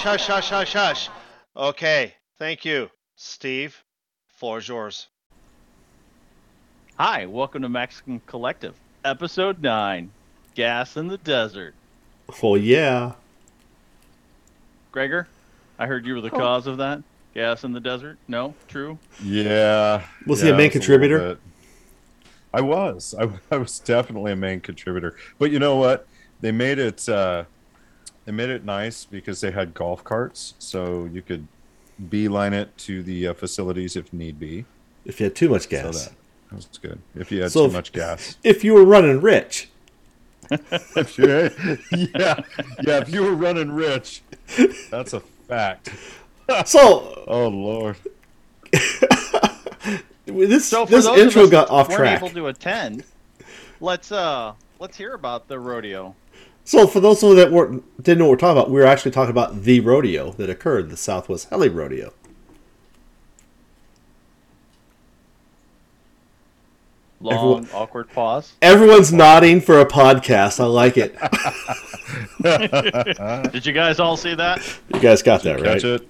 hush, hush, hush, hush, hush. Okay, thank you, Steve. Floor's yours. Hi, welcome to Maximum Collective, episode nine, gas in the desert. Well, yeah. Greggor, I heard you were the cause of that. Gas in the desert? No, true. Yeah. Was yeah, he a main I was contributor? little bit- I was. I, I was definitely a main contributor. But you know what? They made it. Uh, they made it nice because they had golf carts, so you could beeline it to the uh, facilities if need be. If you had too much So gas. that, that was good. If you had So too if- much gas. If you were running rich. If you- yeah, yeah. If you were running rich, that's a fact. So Oh Lord. this So this intro of got off weren't track. able to attend, let's uh let's hear about the rodeo. So for those of you that weren't didn't know what we're talking about, we were actually talking about the rodeo that occurred, the Southwest Heli Rodeo. Long Everyone- awkward pause. Everyone's nodding for a podcast. I like it. Did you guys all see that? You guys got that right. Catch it.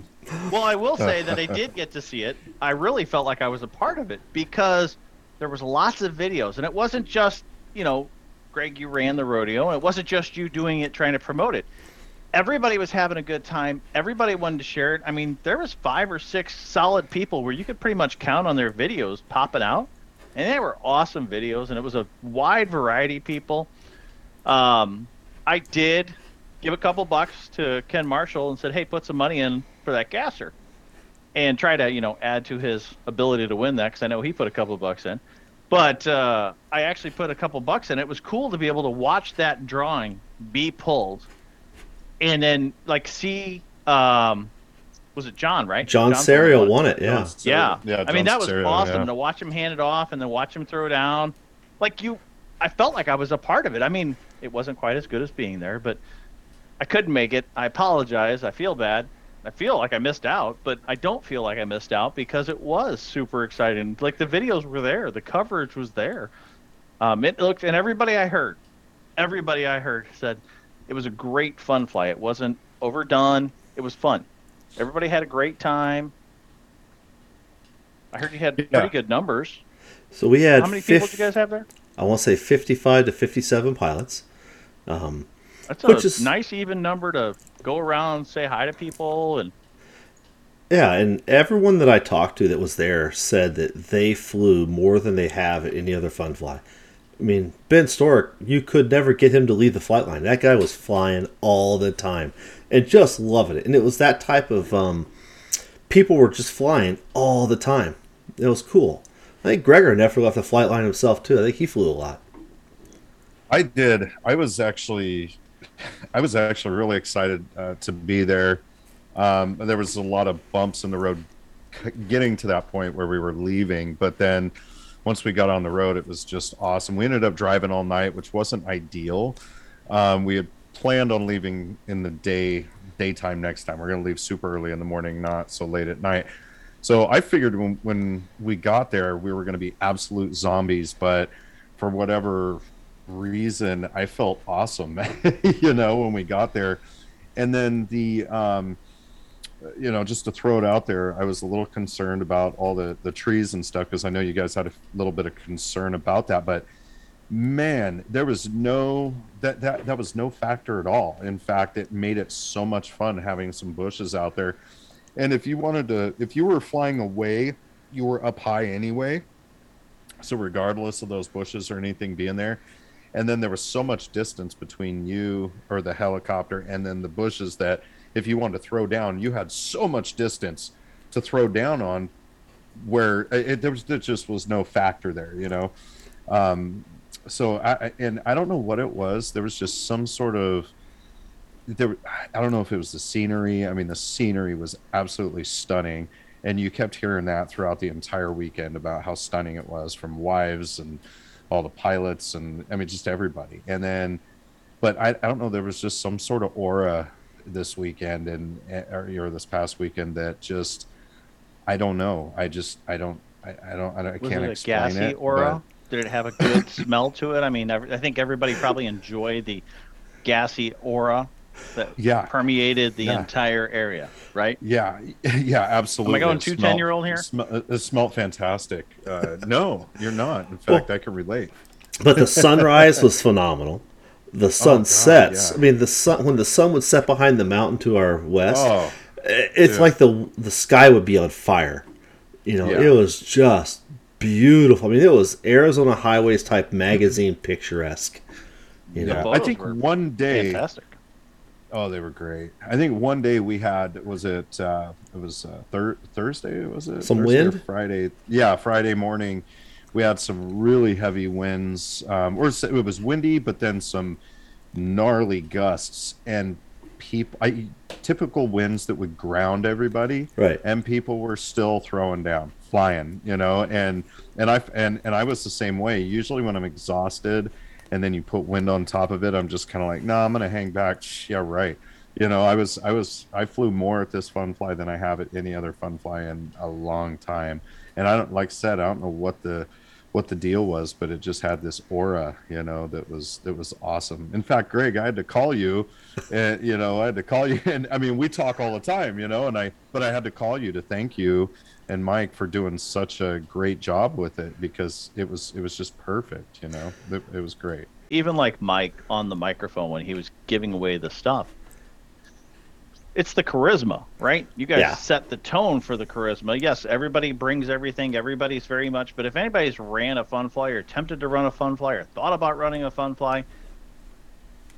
Well, I will say that I did get to see it. I really felt like I was a part of it because there was lots of videos, and it wasn't just you know, Greg, you ran the rodeo, and it wasn't just you doing it trying to promote it. Everybody was having a good time. Everybody wanted to share it. I mean, there was five or six solid people where you could pretty much count on their videos popping out, and they were awesome videos, and it was a wide variety of people. Um, I did give a couple bucks to Ken Marshall and said, "Hey, put some money in for that gasser," and try to you know add to his ability to win that because I know he put a couple bucks in. But uh, I actually put a couple bucks in. It was cool to be able to watch that drawing be pulled, and then like see, um, was it John right? John John's Serial the won it, yeah. Yeah, Yeah. I mean that was Cesario, awesome yeah. to watch him hand it off and then watch him throw it down. Like you, I felt like I was a part of it. I mean, it wasn't quite as good as being there, but I couldn't make it. I apologize. I feel bad. I feel like I missed out, but I don't feel like I missed out because it was super exciting. Like the videos were there, the coverage was there. Um, it looked, and everybody I heard, everybody I heard said it was a great fun fly. It wasn't overdone. It was fun. Everybody had a great time. I heard you had Yeah. pretty good numbers. So we had How many people fif- did you guys have there? I want to say 55 to 57 pilots. Um, That's Which a is- nice even number to go around, say hi to people, and yeah, and everyone that I talked to that was there said that they flew more than they have at any other fun fly. I mean, Ben Storick, you could never get him to leave the flight line. That guy was flying all the time and just loving it. And it was that type of um, people were just flying all the time. It was cool. I think Greggor never left the flight line himself too. I think he flew a lot. I did. I was actually, I was actually really excited uh, to be there. Um, there was a lot of bumps in the road getting to that point where we were leaving, but then once we got on the road, it was just awesome. We ended up driving all night, which wasn't ideal. Um, we had planned on leaving in the day daytime next time. We're going to leave super early in the morning, not so late at night. So I figured when, when we got there, we were going to be absolute zombies, but for whatever reason, I felt awesome, you know, when we got there. And then the, um, you know, just to throw it out there, I was a little concerned about all the, the trees and stuff because I know you guys had a little bit of concern about that, but man, there was no that that that was no factor at all. In fact, it made it so much fun having some bushes out there. And if you wanted to, if you were flying away, you were up high anyway. So regardless of those bushes or anything being there, and then there was so much distance between you or the helicopter and then the bushes that if you wanted to throw down, you had so much distance to throw down on where it, there was there just was no factor there, you know. Um, so I- and I don't know what it was. There was just some sort of there. I don't know if it was the scenery. I mean, the scenery was absolutely stunning, and you kept hearing that throughout the entire weekend about how stunning it was from wives and all the pilots and I mean just everybody. And then, but I, I don't know. There was just some sort of aura this weekend and eh, or, or this past weekend that just I don't know. I just I don't I, I don't I, don't- I was can't it a explain gassy it. aura? Did it have a good smell to it? I mean, I think everybody probably enjoyed the gassy aura that Yeah. permeated the Yeah. entire area, right? Yeah, yeah, absolutely. Am I going It too 10-year-old here? It, sm- it smelled fantastic. Uh, no, you're not. In fact, I can relate. But the sunrise was phenomenal. The sunsets. yeah. I mean, the sun when the sun would set behind the mountain to our west. Oh, it's dude. like the the sky would be on fire. You know, Yeah. it was just beautiful. I mean, it was Arizona Highways type magazine picturesque. You know. I think one day. Fantastic. Oh, they were great. I think one day we had was it uh, it was uh, thir- Thursday was it Some Thursday wind? Friday yeah Friday morning we had some really heavy winds um, or it was windy but then some gnarly gusts and people I typical winds that would ground everybody right? and people were still throwing down flying you know and and i and and i was the same way usually when i'm exhausted and then you put wind on top of it i'm just kind of like no nah, i'm gonna hang back. Yeah right. You know i was i was i flew more at this fun fly than i have at any other fun fly in a long time. And i don't like said i don't know what the what the deal was but it just had this aura you know that was that was awesome in fact greg i had to call you and you know i had to call you and i mean we talk all the time you know and i but i had to call you to thank you and mike for doing such a great job with it because it was it was just perfect you know it, it was great Even like Mike on the microphone when he was giving away the stuff. It's the charisma, right? You guys Yeah. set the tone for the charisma. Yes, everybody brings everything. Everybody's very much. But if anybody's ran a fun fly or attempted to run a fun fly or thought about running a fun fly,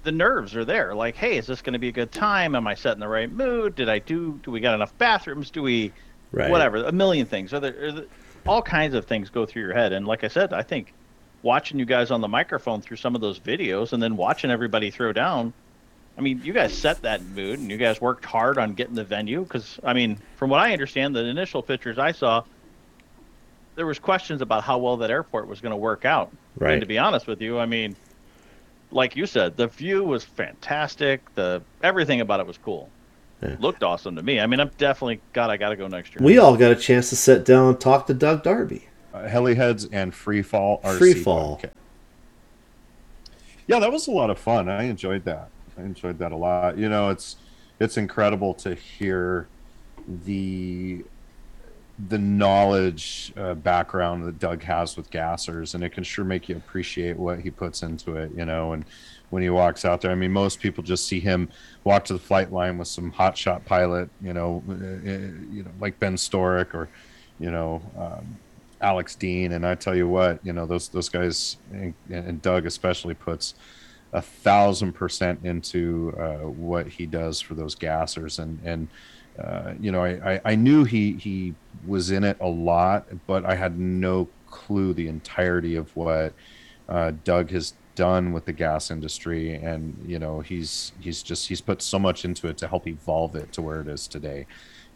the nerves are there. Like, hey, is this going to be a good time? Am I set in the right mood? Did I do? Do we got enough bathrooms? Do we? Right. Whatever. A million things. Are there, are there- all kinds of things go through your head. And like I said, I think watching you guys on the microphone through some of those videos and then watching everybody throw down. I mean, you guys set that mood and you guys worked hard on getting the venue because I mean, from what I understand, the initial pictures I saw, there was questions about how well that airport was going to work out. Right. And to be honest with you, I mean, like you said, the view was fantastic. The everything about it was cool. Yeah. Looked awesome to me. I mean, I'm definitely God. I got to go next year. We all got a chance to sit down and talk to Doug Darby. uh, heliheads and free fall RC Free fall. yeah that was a lot of fun i enjoyed that i enjoyed that a lot. You know it's it's incredible to hear the the knowledge uh, background that doug has with gassers and it can sure make you appreciate what he puts into it you know and when he walks out there. I mean most people just see him walk to the flight line with some hotshot pilot you know uh, uh, you know like ben storick or you know um, Alex Dean, and I tell you what, you know those those guys and, and Doug especially puts a thousand percent into uh, what he does for those gassers, and and uh, you know I, I I knew he he was in it a lot, but I had no clue the entirety of what uh, Doug has done with the gas industry, and you know he's he's just he's put so much into it to help evolve it to where it is today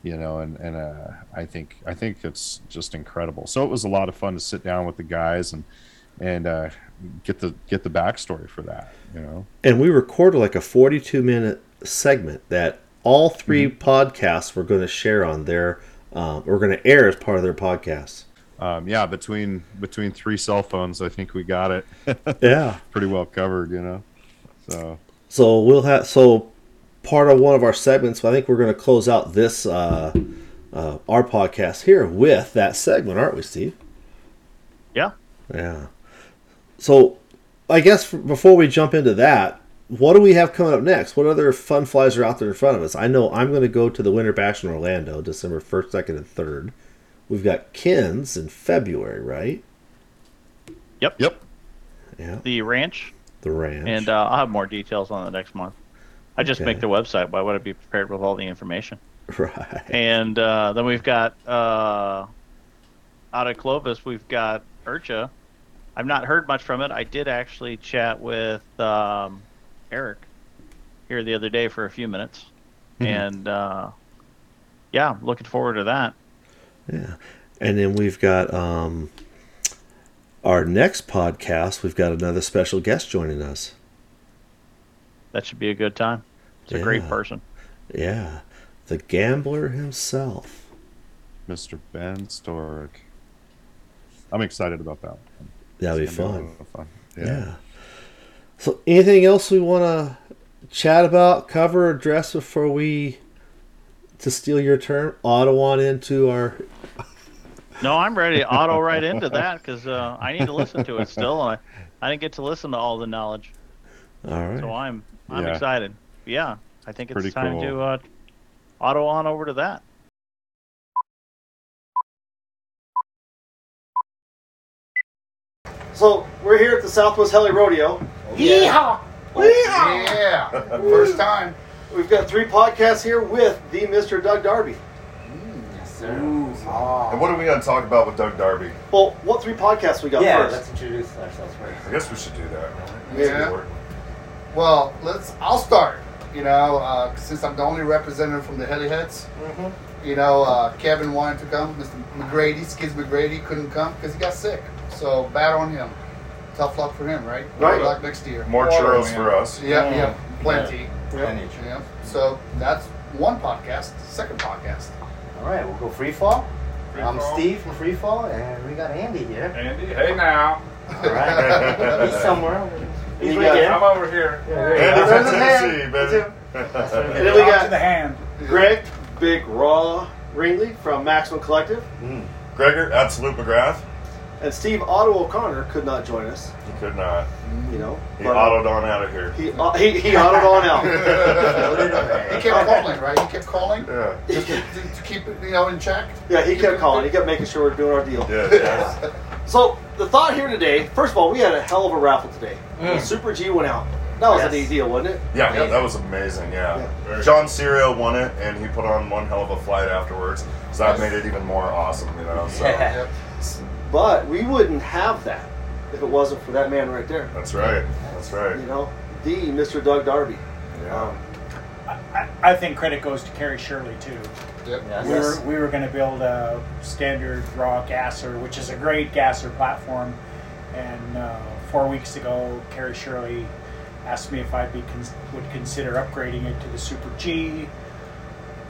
you know and and uh, i think i think it's just incredible. So it was a lot of fun to sit down with the guys and and uh, get the get the backstory for that you know And we recorded like a 42 minute segment that all 3 podcasts were going to share on their, um, we're going to air as part of their podcast. um, yeah between between three cell phones i think we got it Yeah. pretty well covered you know so So we'll have so part of one of our segments. I think we're going to close out this uh, uh, our podcast here with that segment, aren't we, Steve? Yeah. Yeah. So I guess before we jump into that, what do we have coming up next? What other fun flies are out there in front of us? I know I'm going to go to the Winter Bash in Orlando, December first, second, and third. We've got Kins in February, right? Yep. yep Yeah. The ranch. The ranch. And uh, I'll have more details on the next month. I just Okay. make the website. Why would I be prepared with all the information? right. And uh, then we've got uh, out of Clovis, we've got Ircha. I've not heard much from it. I did actually chat with um, Eric here the other day for a few minutes, Mm-hmm. and uh, yeah, looking forward to that. Yeah. And then we've got um, our next podcast. We've got another special guest joining us. That should be a good time. It's a great person. Yeah. The gambler himself. mr ben storick i'm excited about that That'll be fun. a fun Yeah. So, anything else we want to chat about cover or dress before we, to steal your term, auto on into our. No, I'm ready to auto right into that because uh, I need to listen to it still, and I, I didn't get to listen to all the knowledge, All right. so I'm I'm Yeah. excited. Yeah, I think it's Pretty time cool. to uh, auto on over to that. So we're here at the Southwest Heli Rodeo. Yeehaw! Yeehaw! Yeah, first time. We've got three podcasts here with the Mr. Doug Darby. Yes, sir. Ooh. And what are we going to talk about with Doug Darby? Well, what three podcasts we got Yeah, first? let's introduce ourselves first. I guess we should do that. Yeah. Well, let's. I'll start. You know, uh, since I'm the only representative from the Heliheads. Mm-hmm. You know, uh, Kevin wanted to come. Mr. McGrady, Skids McGrady, couldn't come because he got sick. So bad on him. Tough luck for him, right? Right. Good luck next year. More churros for us. Yeah, yeah, plenty. Plenty. Yeah. So that's one podcast. Second podcast. All right, we'll go free fall. Free I'm Fall. Steve from Free Fall, and we got Andy here. Andy, hey now. All right, he's somewhere. He's right here. there. I'm over here. Yeah, there Andy from There's his hand. Tennessee, baby. That's right. And then we Talk got to the hand. Greg, Big Raw Ringley from Maximum Collective, Mm. Greggor, Absolute McGrath. and Steve Otto O'Connor could not join us. He could not. You know, He but, uh, autoed on out of here. he uh, he he autoed on out. He kept calling, right? He kept calling Yeah. just to, to, to keep it, you know, in check. Yeah, he kept calling. He kept making sure we're doing our deal. Yeah. yeah. So the thought here today, first of all, we had a hell of a raffle today. Super G went out. That was Yes. a neat deal, wasn't it? Yeah, yeah, that was amazing. Yeah, John Serio won it, and he put on one hell of a flight afterwards. So that made it even more awesome, you know. So Yeah. But we wouldn't have that if it wasn't for that man right there. that's right. That's right. You know, the Mr. Doug Darby. Yeah. I, I think credit goes to Carrie Shirley too. Yep. Yes. We were we were going to build a standard raw gasser, which is a great gasser platform. And uh, four weeks ago, Carrie Shirley asked me if be cons- would consider upgrading it to the Super G.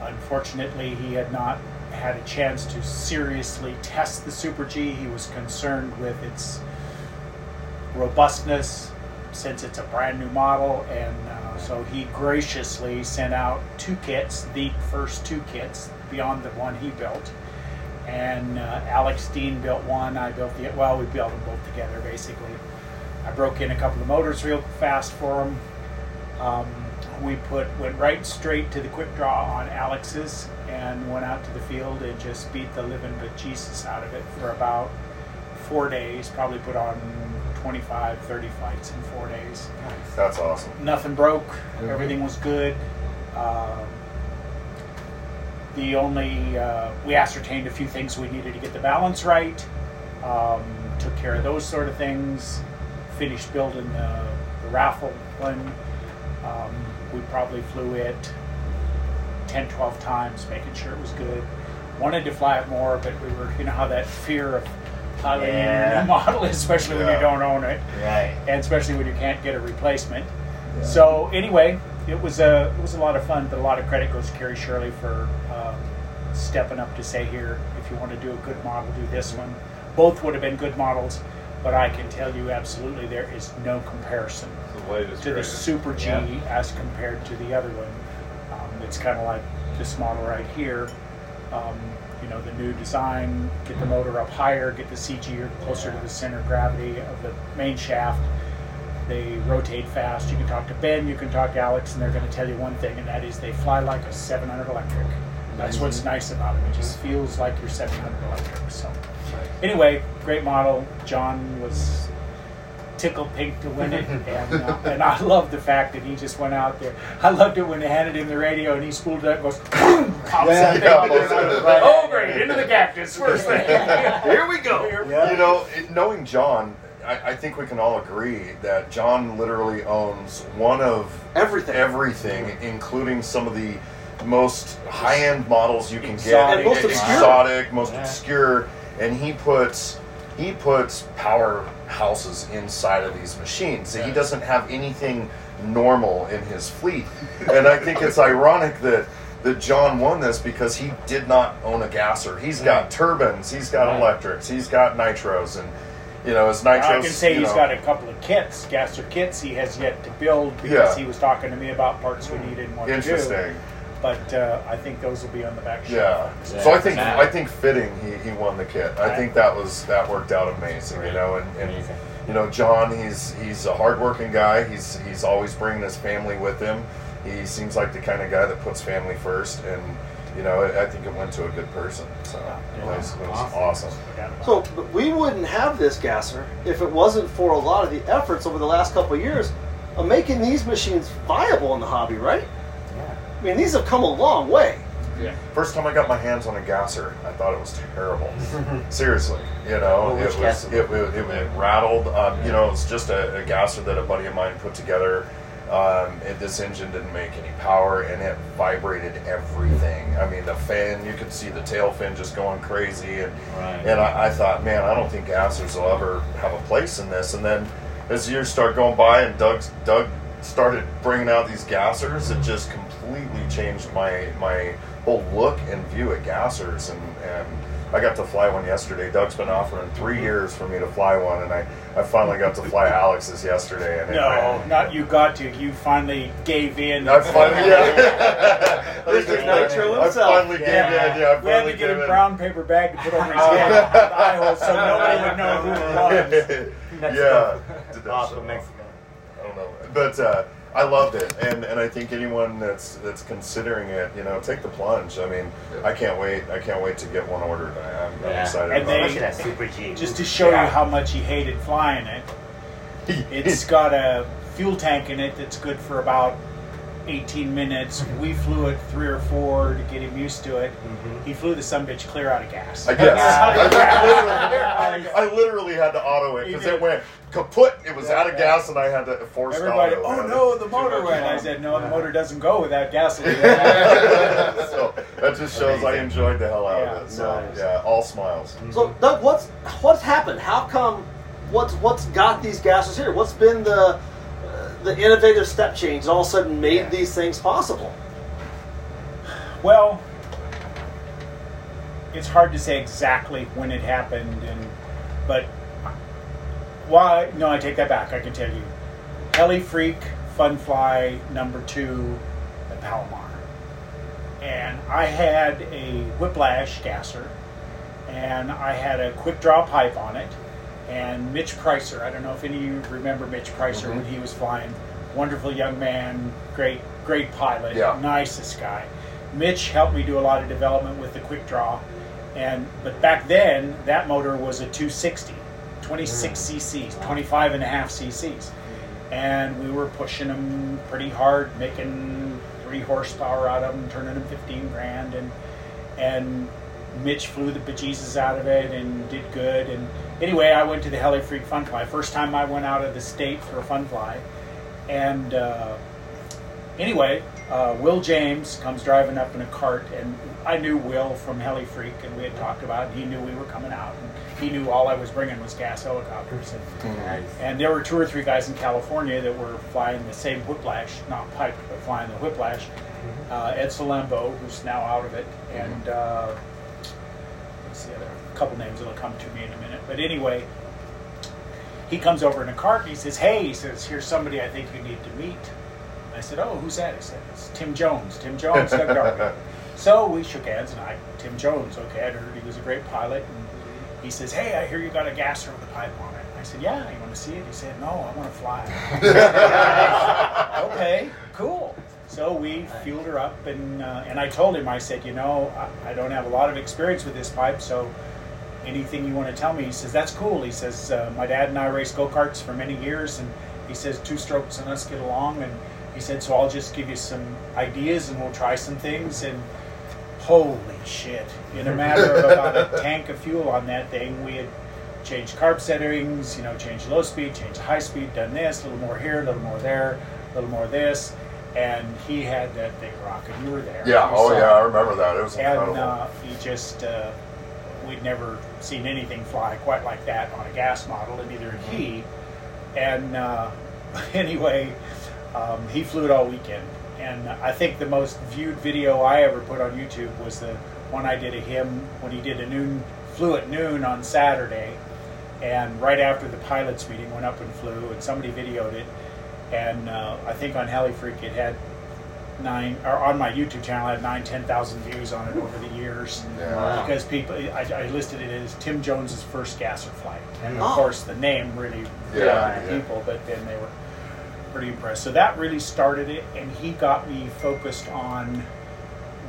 Unfortunately, he had not had a chance to seriously test the Super G. He was concerned with its robustness since it's a brand new model, and uh, so he graciously sent out two kits, the first two kits beyond the one he built. And uh, Alex Dean built one. I built the well, we built them both together basically. I broke in a couple of motors real fast for him. Um, we put went right straight to the quick draw on Alex's and went out to the field and just beat the living bejesus out of it for about four days. Probably put on 25, 30 flights in four days. That's awesome. Nothing broke. Everything was good. Um, the only uh, we ascertained a few things we needed to get the balance right. Um, took care of those sort of things. Finished building the, the raffle one. Um, we probably flew it 10, 12 times, making sure it was good. Wanted to fly it more, but we were, you know, how that fear of piloting Yeah. a new model, especially when you don't own it Right. and especially when you can't get a replacement. So anyway, it was a it was a lot of fun, but a lot of credit goes to Carrie Shirley for um, stepping up to say here, if you want to do a good model, do this one. Both would have been good models, but I can tell you absolutely there is no comparison to the Super G Yeah. as compared to the other one. Um, it's kind of like this model right here. Um, you know, the new design, get the motor up higher, get the CG closer to the center of gravity of the main shaft. They rotate fast. You can talk to Ben, you can talk to Alex, and they're going to tell you one thing, and that is they fly like a 700 electric. That's what's nice about it. It just feels like you're 700 electric. So, anyway, great model. John was tickled pink to win it, and uh, and I love the fact that he just went out there. I loved it when they handed him the radio and he spooled it up, and goes, boom, pops Yeah, that yeah, thing. yeah. Right. Oh, great! Into the cactus first thing. Here we go. Yeah. You know, it, knowing John, I, I think we can all agree that John literally owns one of Everything. everything, including some of the most high-end models you can Exotic. get, And most obscure. exotic, most Yeah. obscure, and he puts he puts powerhouses inside of these machines. So he doesn't have anything normal in his fleet, and I think it's ironic that. That John won this because he did not own a gasser. He's got turbines, he's got electrics, he's got nitros, and you know, his nitros. I can say he's know, got a couple of kits, gasser kits he has yet to build because Yeah. he was talking to me about parts we needed and what to do. interesting. But uh, I think those will be on the back shelf. Yeah. Yeah, So I think Matt. I think fitting he, he won the kit. I think that was that worked out amazing. You know, and, and Amazing. you know John, he's he's a hardworking guy. He's he's always bringing his family with him. He seems like the kind of guy that puts family first, and you know I I think it went to a good person. So it was, it was awesome. Yeah. So but we wouldn't have this gasser if it wasn't for a lot of the efforts over the last couple of years of making these machines viable in the hobby, right? Yeah. I mean, these have come a long way. Yeah. First time I got my hands on a gasser, I thought it was terrible. Seriously, you know, Well, it was it, it, it, it rattled. Um, you know, it was just a, a gasser that a buddy of mine put together. Um, and this engine didn't make any power, and it vibrated everything. I mean, the fan, you could see the tail fin just going crazy, and Right. and I, I thought, man, I don't think gassers will ever have a place in this. And then as years start going by, and Doug Doug started bringing out these gassers, it just completely changed my my whole look and view at gassers. And and I got to fly one yesterday. Doug's been offering three years for me to fly one, and I, I finally got to fly Alex's yesterday. And it- No, not you got to. You finally gave in. I finally, yeah. Mr. Nitro I himself. finally gave in. Yeah, I we had to get a in. brown paper bag to put over his head, eye hole, so nobody would know who it was. yeah. Did that Off show of off. Mexico. I don't know, but uh, I loved it, and and I think anyone that's that's considering it, you know, take the plunge. I mean, I can't wait. I can't wait to get one ordered. I, I'm, I'm Yeah. excited And about they- Especially that Super G. Just to show Yeah. you how much he hated flying it, it. it's got a fuel tank in it that's good for about 18 minutes. We flew it three or four to get him used to it. Mm-hmm. He flew the sumbitch clear out of gas. I guess. I, literally, I literally had to auto it because it went kaput. It was out of gas, and I had to force Everybody, auto. oh man. no, the motor went. I said, no, the motor doesn't go without gasoline. so that just shows I enjoyed the hell out Yeah, of it. So nice. yeah, all smiles. So, Doug, what's what's happened? How come? What's what's got these gases here? What's been the uh, the innovative step change that all of a sudden made Yeah. these things possible? Well, it's hard to say exactly when it happened, and but why? No, I take that back. I can tell you, Heli Freak Fun Fly number two at Palomar, and I had a Whiplash gasser, and I had a quick draw pipe on it, and Mitch Pricer. I don't know if any of you remember Mitch Pricer when mhm. he was flying. Wonderful young man, great, great pilot, Yeah. nicest guy. Mitch helped me do a lot of development with the quick draw, and but back then that motor was a 260, 26 cc's, 25 and a half cc's, and we were pushing them pretty hard, making three horsepower out of them, turning them 15 grand, and and Mitch flew the bejesus out of it and did good. And anyway, I went to the Heli Freak Fun Fly. First time I went out of the state for a fun fly, and uh, anyway, uh, Will James comes driving up in a cart, and I knew Will from Heli Freak, and we had talked about. it. He knew we were coming out, and he knew all I was bringing was gas helicopters, and, Nice. and there were two or three guys in California that were flying the same whiplash, not pipe, but flying the whiplash. Uh, Ed Salambo, who's now out of it, and uh, what's the other? A couple names that'll come to me in a minute. But anyway, he comes over in a cart and he says, "Hey," he says, "Here's somebody I think you need to meet." I said, "Oh, who's that?" He said, "It's Tim Jones. Tim Jones, Doug Darby." So we shook hands, and I, Tim Jones, okay, I'd heard he was a great pilot, and he says, "Hey, I hear you got a gasser with a pipe on it." I said, "Yeah, you want to see it?" He said, "No, I want to fly." okay, cool. So we fueled her up, and uh, and I told him, I said, you know, I, I don't have a lot of experience with this pipe, so anything you want to tell me, he says, that's cool. He says, uh, my dad and I raced go karts for many years, and he says, two strokes and us get along, and he said, so I'll just give you some ideas, and we'll try some things, and holy shit! In a matter of about a tank of fuel on that thing, we had changed carb settings, you know, changed low speed, changed high speed, done this, a little more here, a little more there, a little more this, and he had that thing rocking. You were there. Yeah. Oh yeah, I remember that. It was incredible. And uh, he just, uh, we'd never seen anything fly quite like that on a gas model, and neither had he. And uh, anyway, um, he flew it all weekend. And I think the most viewed video I ever put on YouTube was the one I did of him when he did a noon, flew at noon on Saturday. And right after the pilots meeting, went up and flew, and somebody videoed it. And uh, I think on HeliFreak it had nine, or on my YouTube channel, I had nine, ten thousand views on it over the years. Yeah. Because people, I, I listed it as Tim Jones's first gasser flight, and of Oh. course the name really Yeah, yeah, yeah. people. But then they were pretty impressed. So that really started it, and he got me focused on.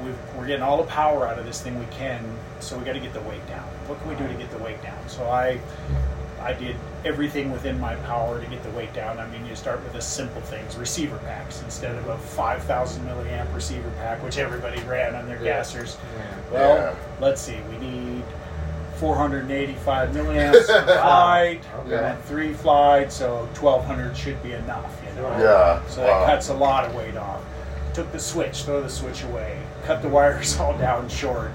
We've, we're getting all the power out of this thing we can, so we got to get the weight down. What can we do to get the weight down? So I, I did everything within my power to get the weight down. I mean, you start with the simple things: receiver packs instead of a 5,000 milliamp receiver pack, which everybody ran on their Yeah. gassers. Well, Yeah. let's see. We need 485 milliamps per flight. We Okay. want three flights, so 1200 should be enough. You. Yeah. So wow. that cuts a lot of weight off. Took the switch, throw the switch away, cut the wires all down short.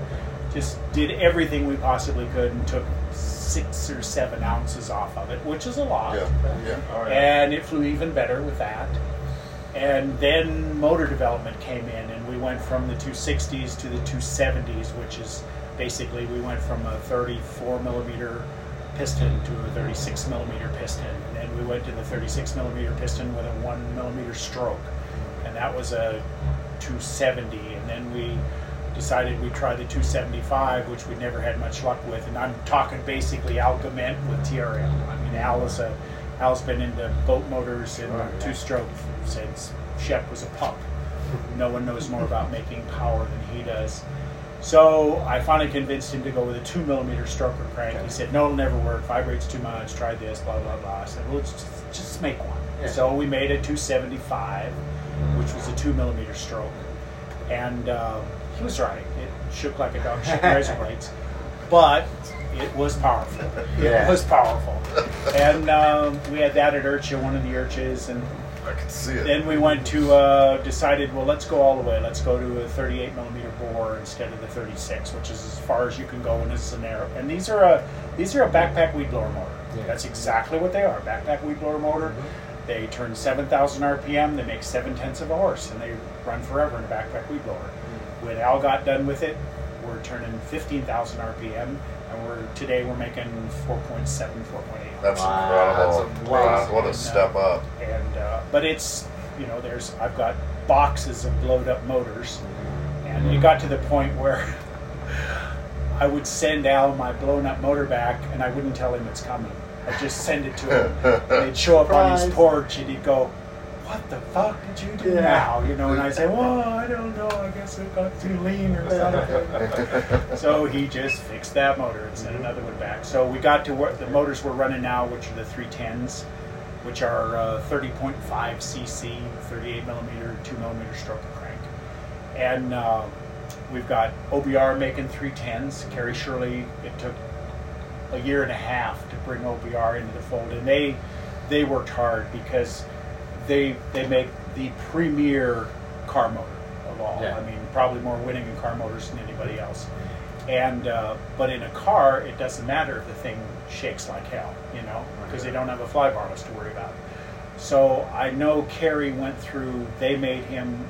Just did everything we possibly could and took six or seven ounces off of it, which is a lot. Yeah. Yeah. And it flew even better with that. And then motor development came in, and we went from the 260s to the 270s, which is basically we went from a 34 millimeter piston to a 36 millimeter piston. We went to the 36 millimeter piston with a 1 millimeter stroke. And that was a 270. And then we decided we'd try the 275, which we never had much luck with. And I'm talking basically Alcament with TRM. I mean, Al is a, Al's been into boat motors and oh, two stroke since Shep was a pup. No one knows more about making power than he does. So I finally convinced him to go with a two millimeter stroker crank. He said, "No, it'll never work. Vibrates too much. Try this. Blah blah blah." I said, "Well, let's just, just make one." Yeah. So we made a 275, which was a two millimeter stroke, and um, he was right. It shook like a dog shitting razor blades, but it was powerful. Yeah. It was powerful, and um, we had that at Ircha, one of the Irchas, and I can see it. then we went to uh, decided well let's go all the way. Let's go to a 38 millimeter bore instead of the 36 which is as far as you can go and in a scenario. And these are a these are a backpack weed blower motor. Yeah. that's exactly what they are backpack weed blower motor. They turn 7000 rpm they make 7 tenths of a horse and they run forever in a backpack weed blower. When al got done with it we're turning 15000 rpm and we're today we're making 4.7 4.8 That's Wow, incredible. that's Wow, what a step up. and uh, but it's you know there's I've got boxes of blowed up motors, and it got to the point where I would send Al my blown up motor back, and I wouldn't tell him it's coming. I'd just send it to him, and he'd show up on his porch, and he'd go. What the fuck did you do Yeah. now? You know, and I say, well, I don't know. I guess it got too lean or something. so he just fixed that motor and sent another one back. So we got to what the motors we're running now, which are the 310s, which are uh, 30.5 cc, 38 millimeter, 2 millimeter stroke crank. And uh, we've got OBR making 310s. Carrie Shirley, it took a year and a half to bring OBR into the fold, and they they worked hard because they they make the premier car motor of all. Yeah. I mean, probably more winning in car motors than anybody else. And uh, but in a car, it doesn't matter if the thing shakes like hell, you know, because they don't have a fly bar to worry about. So I know Kerry went through. They made him,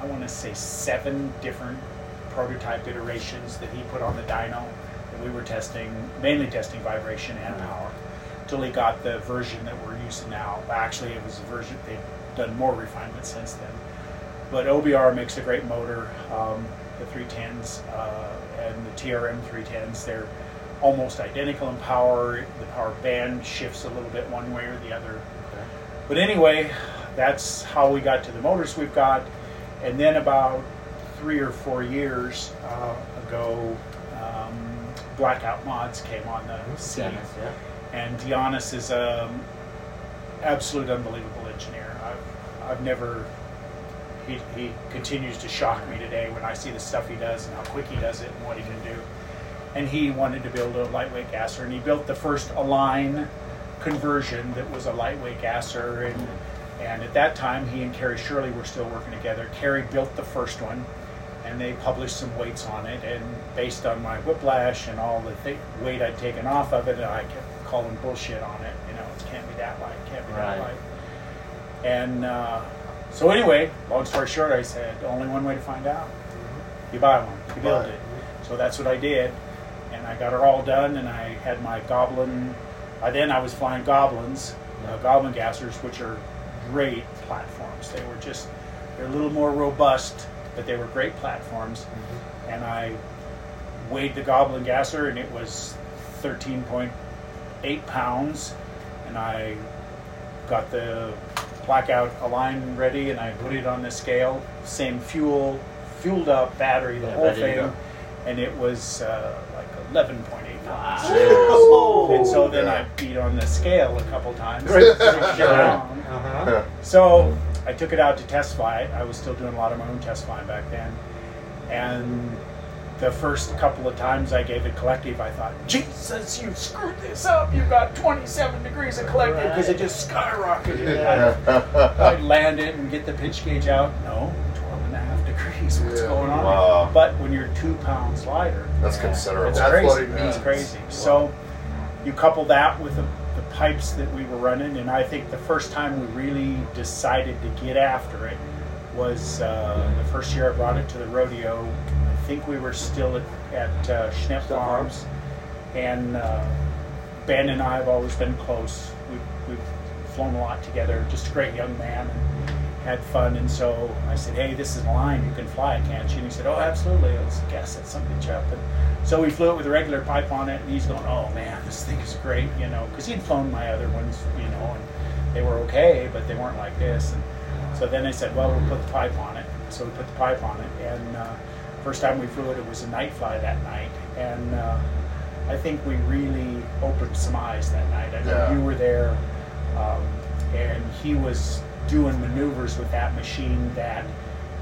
I want to say, seven different prototype iterations that he put on the dyno that we were testing, mainly testing vibration and power, till he got the version that we're now. Actually, it was a version they've done more refinement since then. But OBR makes a great motor. Um, the 310s uh, and the TRM 310s, they're almost identical in power. The power band shifts a little bit one way or the other. But anyway, that's how we got to the motors we've got. And then about three or four years uh, ago, um, Blackout Mods came on the scene. Yeah. And Giannis is an absolute unbelievable engineer. I've, I've never. He, he continues to shock me today when I see the stuff he does and how quick he does it and what he can do. And he wanted to build a lightweight gasser, and he built the first Align conversion that was a lightweight gasser. And, and at that time, he and Carrie Shirley were still working together. Carrie built the first one, and they published some weights on it. And based on my whiplash and all the th- weight I'd taken off of it, I kept calling bullshit on it. You know, it can't be that light, Right. And uh, so, anyway, long story short, I said only one way to find out: you buy one, you build it. So that's what I did, and I got her all done, and I had my Goblin By then, I was flying Goblins, uh, Goblin gassers, which are great platforms. They were just they're a little more robust, but they were great platforms. And I weighed the Goblin gasser, and it was 13.8 pounds. And I got the blackout align ready, and I put it on the scale. Same fuel, fueled up battery, the Yeah, whole thing, and it was uh, like 11.8 pounds. Oh. And so then I beat on the scale a couple times. Uh-huh. So I took it out to test fly. I was still doing a lot of my own test flying back then. And the first couple of times I gave it collective, I thought, Jesus, you screwed this up. You got 27 degrees of collective because it just skyrocketed. I'd, I'd land it and get the pitch gauge out. No, 12 and a half degrees. What's Yeah. going on? Wow. But when you're two pounds lighter, That's considerable. it's That's crazy. what it It's means. crazy. So you couple that with the, the pipes that we were running, and I think the first time we really decided to get after it was uh, the first year I brought it to the rodeo. I think we were still at, at uh, Schnepf Farms, and uh, Ben and I have always been close. We've, we've flown a lot together. Just a great young man and had fun. And so I said, "Hey, this is Align. You can fly it, can't you?" And he said, "Oh, absolutely. Let's gas that some bitch up." And so we flew it with a regular pipe on it, and he's going, "Oh man, this thing is great," you know, because he'd flown my other ones, you know, and they were okay, but they weren't like this. And so then they said, "Well, we'll put the pipe on it." So we put the pipe on it, and uh, first time we flew it, it was a night fly that night, and uh, I think we really opened some eyes that night. I know Yeah. you were there, um, and he was doing maneuvers with that machine that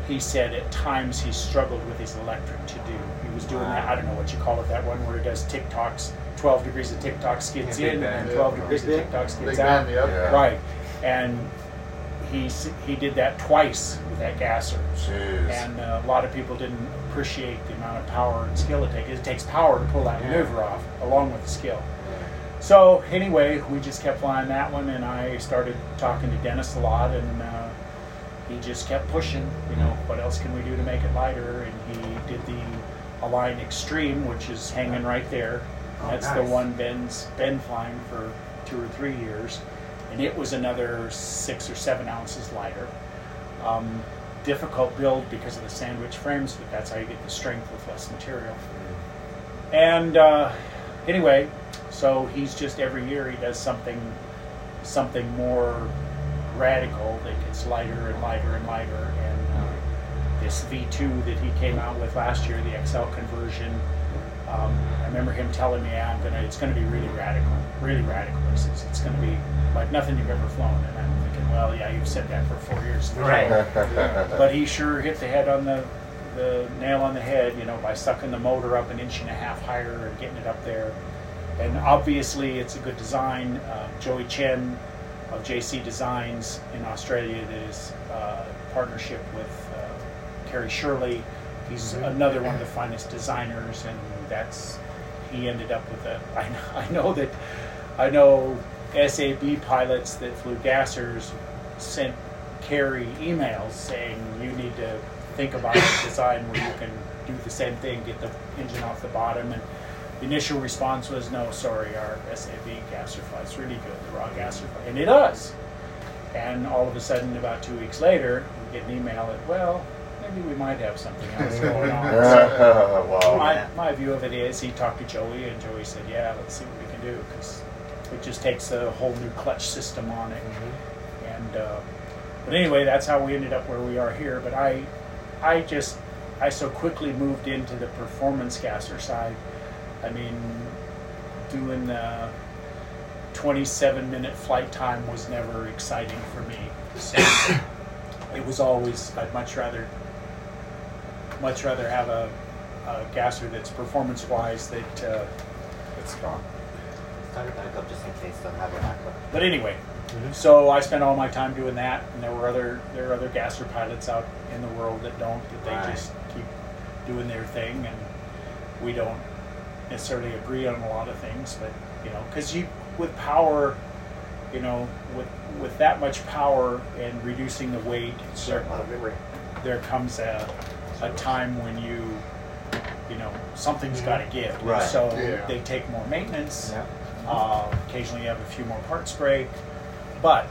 he said at times he struggled with his electric to do. He was doing that, I don't know what you call it, that one where he does TikToks, 12 degrees of TikTok skids Yeah, in, and 12 degrees of Big TikTok Big skids out. man, yep. Yeah. Right. And he, he did that twice with that gasser. Jeez. And uh, a lot of people didn't appreciate the amount of power and skill it takes. It takes power to pull that maneuver off, along with the skill. So anyway, we just kept flying that one, and I started talking to Dennis a lot, and uh, he just kept pushing. You know, what else can we do to make it lighter? And he did the Align Extreme, which is hanging right there. Oh, That's the one Ben's been flying for two or three years, and it was another six or seven ounces lighter. Um, difficult build because of the sandwich frames, but that's how you get the strength with less material. And uh, anyway, so he's just every year he does something, something more radical that gets lighter and lighter and lighter. And uh, this V2 that he came out with last year, the XL conversion, um, I remember him telling me, "I'm gonna, it's gonna be really radical, really radical. Says it's gonna be like nothing you've ever flown." And I'm thinking, well, yeah, you've said that for four years. Right. But he sure hit the head on the the nail on the head, you know, by sucking the motor up an inch and a half higher and getting it up there. And obviously, it's a good design. Uh, Joey Chen of JC Designs in Australia, that is uh, partnership with uh, Kerry Shirley. He's another one of the finest designers, and that's he ended up with a. I know, I know that I know SAB pilots that flew gassers sent Kerry emails saying you need to think about a design where you can do the same thing, get the engine off the bottom. And the initial response was, no, sorry, our SAB gasser flies really good, the raw gasser fly. And it does. And all of a sudden, about two weeks later, we get an email that, well, maybe we might have something else going on. So wow. my, my view of it is he talked to Joey, and Joey said, yeah, let's see what we can do, because it just takes a whole new clutch system on it. And uh, but anyway, that's how we ended up where we are here. But I, I just, I so quickly moved into the performance gasser side. I mean, doing the 27 minute flight time was never exciting for me. So it was always, I'd much rather, much rather have a, a gasser that's performance wise that. Uh, It's strong. Start it back up just in case they'll have a backup. But anyway, so I spent all my time doing that, and there were other there are other gasser pilots out in the world that don't that they Right. just keep doing their thing, and we don't necessarily agree on a lot of things, but you know, because you with power, you know, with with that much power and reducing the weight, there, A lot of memory. there comes a a time when you you know something's got to give. Right. So Yeah. they take more maintenance Yeah. Uh, occasionally, you have a few more parts break, but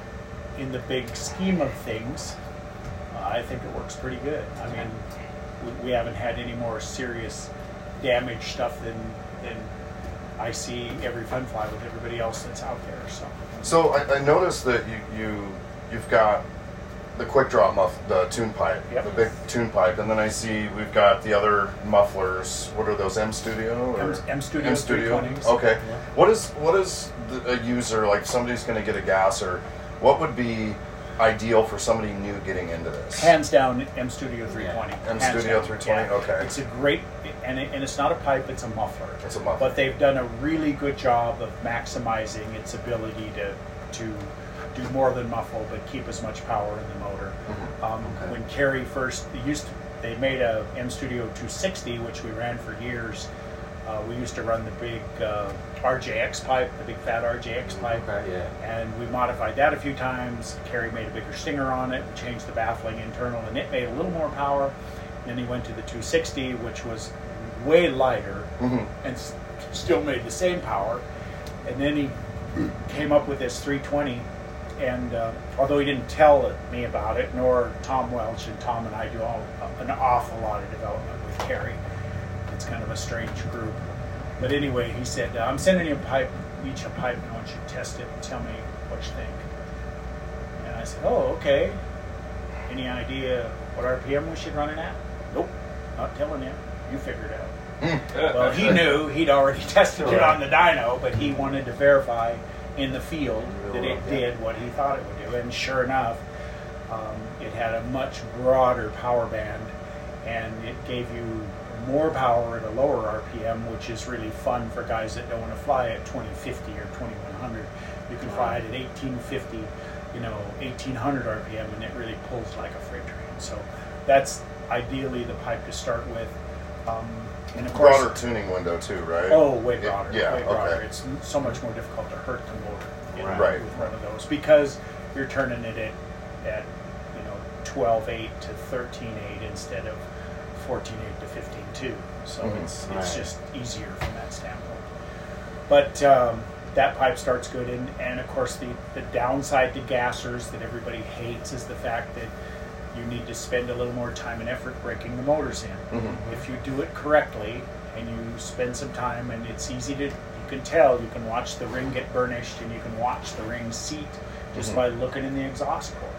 in the big scheme of things, uh, I think it works pretty good. I mean, we, we haven't had any more serious damage stuff than than I see every fun fly with everybody else that's out there. So So I, I noticed that you, you you've got the quick draw muff, the tune pipe, Yep. the big tune pipe, and then I see we've got the other mufflers. What are those? M Studio or M- M Studio M Studio. 320s. Okay. What is what is the, a user like? Somebody's going to get a gasser. What would be ideal for somebody new getting into this? hands down, M Studio 320. M Hands Studio down. 320, Yeah. okay. It's a great, and, it, and it's not a pipe; it's a muffler. It's a muffler. But they've done a really good job of maximizing its ability to to do more than muffle, but keep as much power in the motor. Mm-hmm. Um, When Kerry first they used, to, they made a M Studio 260, which we ran for years. Uh, we used to run the big uh, RJX pipe, the big fat RJX pipe, Okay, yeah. and we modified that a few times. Kerry made a bigger stinger on it, changed the baffling internal, and it made a little more power. Then he went to the 260, which was way lighter Mhm. and s- still made the same power. And then he came up with this 320. And uh, although he didn't tell me about it, nor Tom Welch, and Tom and I do all, uh, an awful lot of development with Kerry. It's kind of a strange group. But anyway, he said, uh, I'm sending you a pipe, each a pipe, and I want you to test it and tell me what you think. And I said, Oh, okay. Any idea what RPM we should run it at? Nope, not telling you. You figure it out. Hmm. well, he knew he'd already tested it on the dyno, but he wanted to verify in the field that it did what he thought it would do. And sure enough, um, it had a much broader power band and it gave you more power at a lower RPM, which is really fun for guys that don't want to fly at 2050 or 2100. You can fly it at 1850, you know, 1800 RPM, and it really pulls like a freight train. So that's ideally the pipe to start with. Um, and of course, Broader tuning window too, right? Oh, way It- broader. yeah, way broader. okay. It's so much more difficult to hurt the motor you know, Right. with one of those because you're turning it at, at you know 12.8 to 13.8 instead of 14.8 to 15.2. So Mhm. it's it's Right. just easier from that standpoint. But um, that pipe starts good, and, and of course the, the downside to gassers that everybody hates is the fact that you need to spend a little more time and effort breaking the motors in. Mhm. If you do it correctly and you spend some time, and it's easy to, you can tell, you can watch the ring get burnished and you can watch the ring seat just Mhm. by looking in the exhaust port.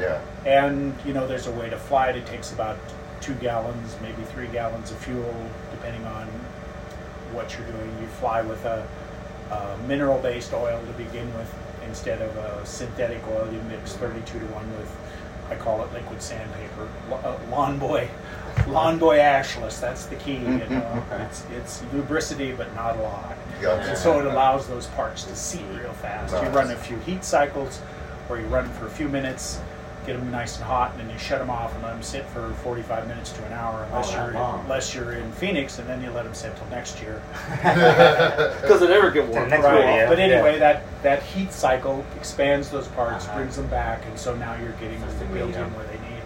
Yeah. And you know, there's a way to fly it. It takes about two gallons, maybe three gallons of fuel, depending on what you're doing. You fly with a, a mineral-based oil to begin with instead of a synthetic oil. You mix 32 to one with, I call it liquid sandpaper, Lo- uh, lawn boy, lawn boy ashless. That's the key. You know, it's it's lubricity, but not a lot. Gotcha. And so it allows those parts to seat real fast. You run a few heat cycles, or you run for a few minutes, get them nice and hot, and then you shut them off and let them sit for 45 minutes to an hour, unless Oh, you're long. unless you're in Phoenix, and then you let them sit till next year. Because they never get warm. Right. video, But anyway, yeah. that that heat cycle expands those parts, Uh-huh. brings them back, and so now you're getting them a built in where they need.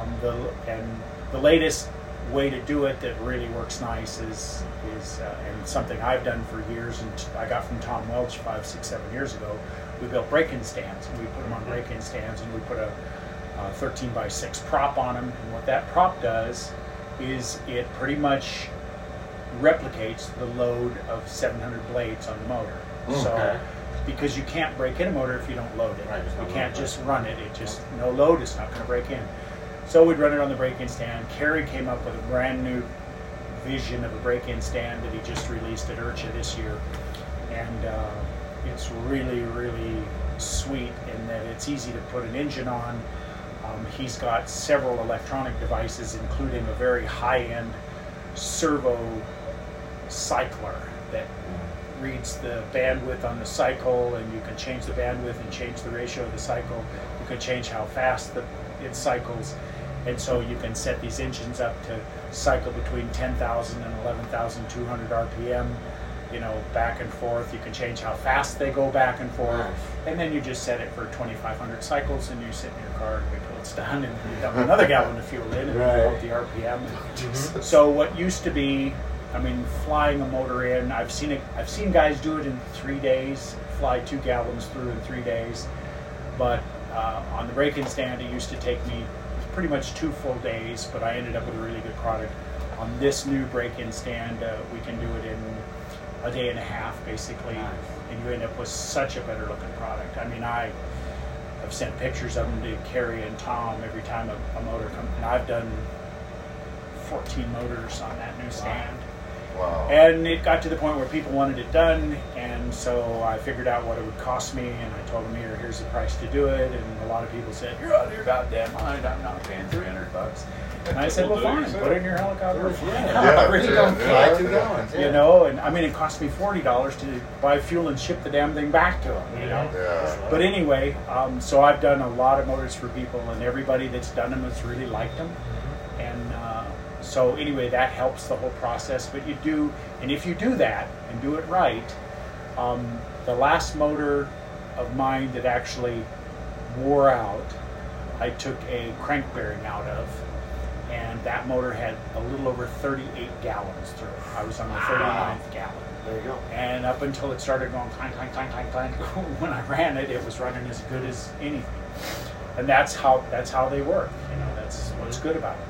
Um, the and the latest way to do it that really works nice is is uh, and something I've done for years, and t- I got from Tom Welch five, six, seven years ago. We built break-in stands, and we put them on break-in stands, and we put a, uh 13 by 6 prop on them. And what that prop does is it pretty much replicates the load of 700 blades on the motor. So, Okay. because you can't break in a motor if you don't load it. Right, you can't just run it. It just no load. It's not going to break in. So we'd run it on the break-in stand. Kerry came up with a brand new vision of a break-in stand that he just released at Ircha this year, and uh, it's really, really sweet in that it's easy to put an engine on. Um, he's got several electronic devices, including a very high-end servo cycler that reads the bandwidth on the cycle, and you can change the bandwidth and change the ratio of the cycle. You can change how fast the, it cycles, and so you can set these engines up to cycle between 10,000 and 11,200 RPM. You know, back and forth. You can change how fast they go back and forth, Nice. and then you just set it for 2,500 cycles, and you sit in your car and wait till it's done, and you dump another gallon of fuel in, and you go up the RPM. And so what used to be I mean, flying a motor in, I've seen it. I've seen guys do it in three days, fly two gallons through in three days. But uh, on the break-in stand, it used to take me pretty much two full days. But I ended up with a really good product. On this new break-in stand, uh, we can do it in a day and a half, basically, and you end up with such a better looking product. I mean, I have sent pictures of them to Kerry and Tom every time a, a motor comes, and I've done 14 motors on that new stand. Wow. And it got to the point where people wanted it done, and so I figured out what it would cost me, and I told them, here, here's the price to do it. And a lot of people said, you're out of your goddamn mind, I'm not paying 300 bucks. And I said, well, fine, put it in your helicopter. Yeah. I really Yeah, don't yeah. care. Fly two gallons. You know, and I mean, it cost me forty dollars to buy fuel and ship the damn thing back to them. You know. Yeah. But anyway, um, so I've done a lot of motors for people, and everybody that's done them has really liked them. And uh, so anyway, that helps the whole process. But you do, and if you do that and do it right, um, the last motor of mine that actually wore out, I took a crank bearing out of, and that motor had a little over 38 gallons through. it. I was on the 39th gallon. There you go. And up until it started going clank, clank, clank, clank, clank, when I ran it, it was running as good as anything. And that's how that's how they work. You know, that's what's good about them.